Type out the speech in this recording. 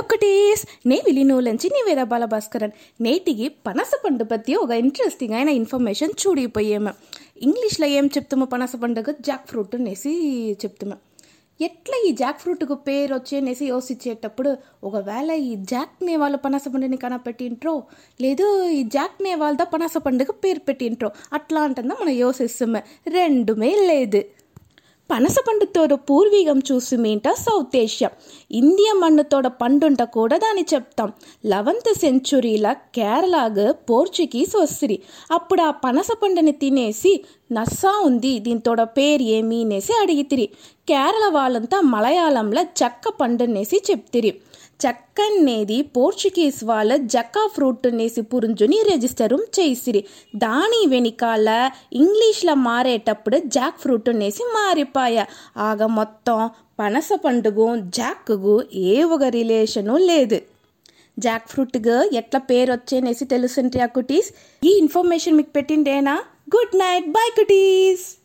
Hello cuties నే విలీనూలంచి నీ బాల బాలభాస్కరన్. నేటికి పనస పండు బట్టి ఒక ఇంట్రెస్టింగ్ అయిన ఇన్ఫర్మేషన్ చూడిపోయాము. ఇంగ్లీష్లో ఏం చెప్తాము పనస పండుగ జాక్ ఫ్రూట్ అనేసి చెప్తాము. ఎట్లా ఈ జాక్ ఫ్రూట్కు పేరు వచ్చేనేసి అనేసి ఒకవేళ ఈ జాక్ నే వాళ్ళు పనస పండుని కనపెట్టింట్రో లేదు ఈ జాక్ నే వాళ్ళతో పనస పండుగ పేరు పెట్టింట్రో అట్లా అంటుందా మనం యోసిస్తామే. రెండుమే లేదు. పనస పండుతోడ పూర్వీకం చూసుమేంట సౌత్ ఏషియా ఇండియా మన్నుతోడ పండుంట కూడా దాన్ని చెప్తాం. లెవెంత్ సెంచురీల కేరళకు పోర్చుగీస్ వస్తుంది అప్పుడు ఆ పనస పండుని తినేసి నస్సా ఉంది దీంతోడ పేరు ఏమీ అనేసి అడిగితిరి. కేరళ వాళ్ళంతా మలయాళంలో చెక్క పండునేసి చెప్తిరి చెక్క అనేది పోర్చుగీస్ వాళ్ళ జక్కా ఫ్రూట్ అనేసి పురుంజుని రిజిస్టర్ చేసిరి దాని వెనకాల ఇంగ్లీష్లో మారేటప్పుడు జాక్ ఫ్రూట్ అనేసి మారిపోయా ఆగ మొత్తం పనస పండుగ జాక్కు ఏ ఒక రిలేషను లేదు జాక్ ఫ్రూట్గా ఎట్లా పేరు వచ్చేనేసి తెలుసుంటే కుటీస్ ఈ ఇన్ఫర్మేషన్ మీకు పెట్టిండేనా గుడ్ నైట్ బై కుటీస్